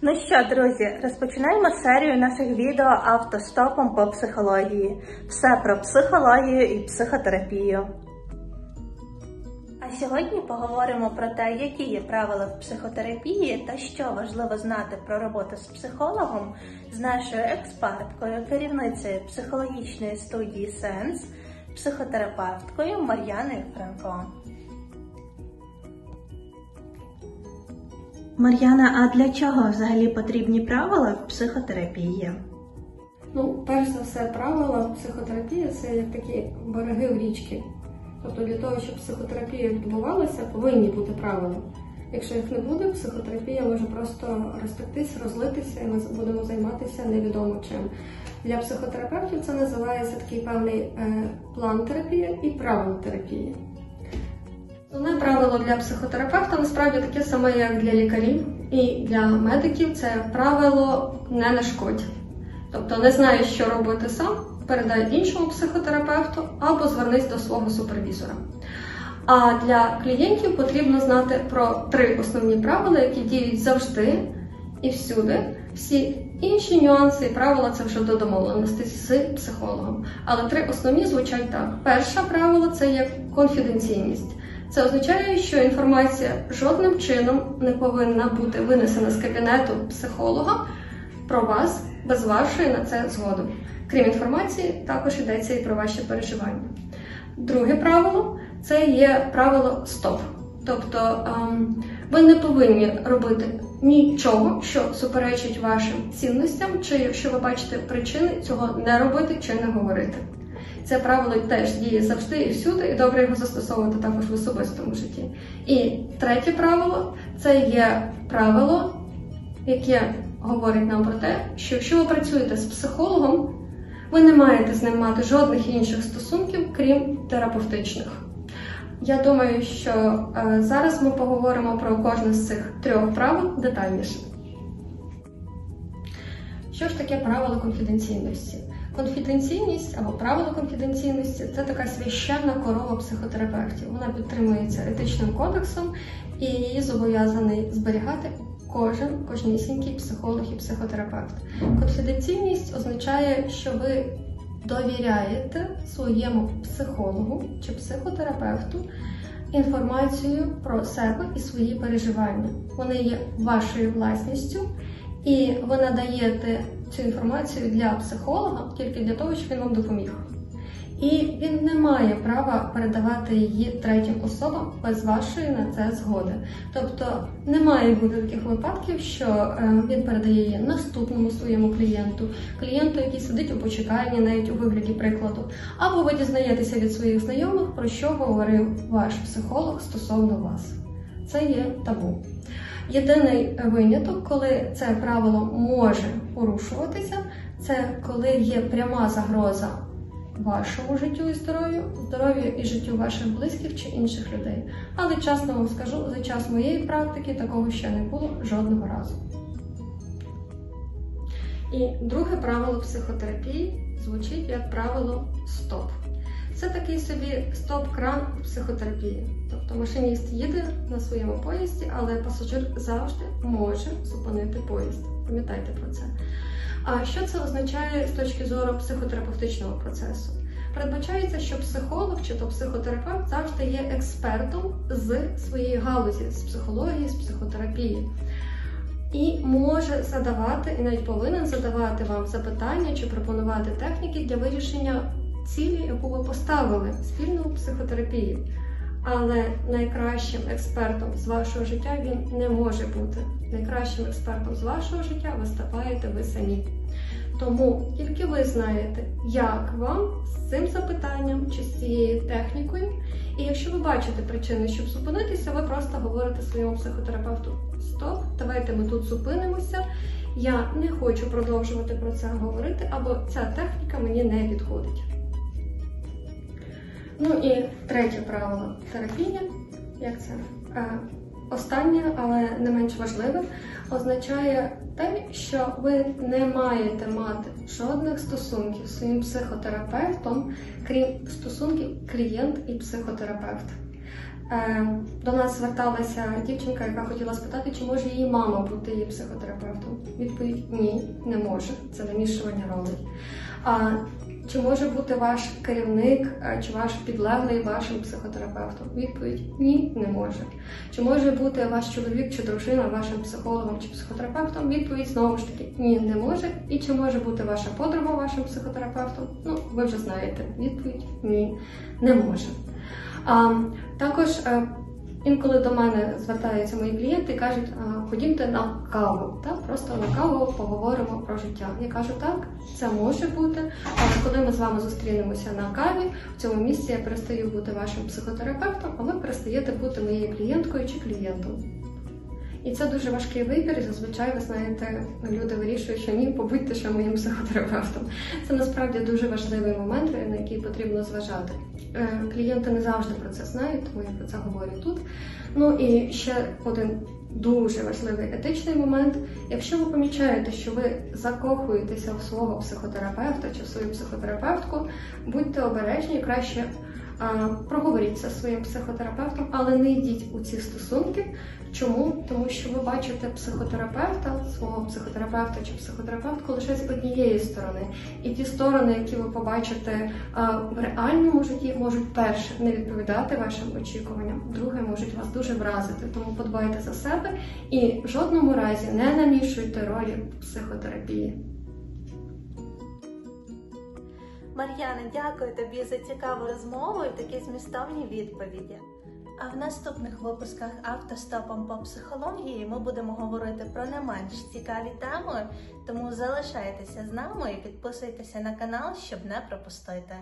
Ну що, друзі, розпочинаємо серію наших відео автостопом по психології. Все про психологію і психотерапію. А сьогодні поговоримо про те, які є правила в психотерапії та що важливо знати про роботу з психологом з нашою експерткою, керівницею психологічної студії Сенс, психотерапевткою Мар'яною Франко. Мар'яна, а для чого взагалі потрібні правила в психотерапії? Ну, перш за все, правила психотерапії це як такі береги в річки. Тобто для того, щоб психотерапія відбувалася, повинні бути правила. Якщо їх не буде, психотерапія може просто розтектись, розлитися, і ми будемо займатися невідомо чим. Для психотерапевтів це називається такий певний е, план терапії і правила терапії. Основне правило для психотерапевта насправді таке саме, як для лікарів і для медиків це правило не нашкодь. Тобто не знаєш, що робити сам, передай іншому психотерапевту або звернись до свого супервізора. А для клієнтів потрібно знати про три основні правила, які діють завжди і всюди. Всі інші нюанси і правила це вже до домовленості з психологом. Але три основні звучать так: перше правило це є конфіденційність. Це означає, що інформація жодним чином не повинна бути винесена з кабінету психолога про вас без вашої на це згоди. Крім інформації, також йдеться і про ваші переживання. Друге правило це є правило СТОП. Тобто ем, ви не повинні робити нічого, що суперечить вашим цінностям, чи якщо ви бачите причини цього не робити чи не говорити. Це правило теж діє завжди і всюди, і добре його застосовувати також в особистому житті. І третє правило це є правило, яке говорить нам про те, що якщо ви працюєте з психологом, ви не маєте з ним мати жодних інших стосунків, крім терапевтичних. Я думаю, що е, зараз ми поговоримо про кожне з цих трьох правил детальніше. Що ж таке правило конфіденційності? Конфіденційність або правило конфіденційності це така священна корова психотерапевтів. Вона підтримується етичним кодексом і її зобов'язаний зберігати кожен кожнісінький психолог і психотерапевт. Конфіденційність означає, що ви довіряєте своєму психологу чи психотерапевту інформацію про себе і свої переживання. Вони є вашою власністю, і ви надаєте цю інформацію для психолога тільки для того, щоб він вам допоміг. І він не має права передавати її третім особам без вашої на це згоди. Тобто не має бути таких випадків, що е, він передає її наступному своєму клієнту, клієнту, який сидить у почеканні, навіть у вигляді прикладу, або ви дізнаєтеся від своїх знайомих, про що говорив ваш психолог стосовно вас. Це є табу. Єдиний виняток, коли це правило може порушуватися, це коли є пряма загроза вашому життю і здоров'ю, здоров'ю і життю ваших близьких чи інших людей. Але чесно вам скажу, за час моєї практики такого ще не було жодного разу. І друге правило психотерапії звучить як правило СТОП. Це такий собі стоп-кран психотерапії. Тобто машиніст їде на своєму поїзді, але пасажир завжди може зупинити поїзд. Пам'ятайте про це. А що це означає з точки зору психотерапевтичного процесу? Передбачається, що психолог чи то психотерапевт завжди є експертом з своєї галузі, з психології, з психотерапії. І може задавати, і навіть повинен задавати вам запитання чи пропонувати техніки для вирішення цілі, яку ви поставили спільно у психотерапії. Але найкращим експертом з вашого життя він не може бути. Найкращим експертом з вашого життя виступаєте ви самі. Тому тільки ви знаєте, як вам з цим запитанням чи з цією технікою. І якщо ви бачите причини, щоб зупинитися, ви просто говорите своєму психотерапевту: Стоп, давайте ми тут зупинимося. Я не хочу продовжувати про це говорити, або ця техніка мені не підходить. Ну і третє правило терапії, як це? Е, останнє, але не менш важливе, означає те, що ви не маєте мати жодних стосунків з своїм психотерапевтом, крім стосунків клієнт і психотерапевт. Е, До нас зверталася дівчинка, яка хотіла спитати, чи може її мама бути її психотерапевтом. Відповідь ні, не може. Це намішування ролей. А чи може бути ваш керівник е, чи ваш підлеглий вашим психотерапевтом? Відповідь ні, не може. Чи може бути ваш чоловік чи дружина вашим психологом чи психотерапевтом? Відповідь знову ж таки ні, не може. І чи може бути ваша подруга вашим психотерапевтом? Ну, ви вже знаєте. Відповідь ні, не може. А, також е, інколи до мене звертаються мої клієнти і кажуть, ходімте на каву, так? просто на каву поговоримо про життя. Я кажу, так, це може бути, але коли ми з вами зустрінемося на каві, в цьому місці я перестаю бути вашим психотерапевтом, а ви перестаєте бути моєю клієнткою чи клієнтом. І це дуже важкий вибір, і зазвичай, ви знаєте, люди вирішують, що ні, побудьте ще моїм психотерапевтом. Це насправді дуже важливий момент, на який потрібно зважати. Е, Клієнти не завжди про це знають, тому я про це говорю тут. Ну і ще один дуже важливий етичний момент. Якщо ви помічаєте, що ви закохуєтеся в свого психотерапевта чи в свою психотерапевтку, будьте обережні, краще проговоріть це своїм психотерапевтом, але не йдіть у ці стосунки. Чому? Тому що ви бачите психотерапевта, свого психотерапевта чи психотерапевтку лише з однієї сторони. І ті сторони, які ви побачите в реальному житті, можуть перше не відповідати вашим очікуванням, друге можуть вас дуже вразити. Тому подбайте за себе і в жодному разі не намішуйте ролі психотерапії. Мар'яна, дякую тобі за цікаву розмову і такі змістовні відповіді. А в наступних випусках автостопом по психології ми будемо говорити про не менш цікаві теми, тому залишайтеся з нами і підписуйтеся на канал, щоб не пропустити.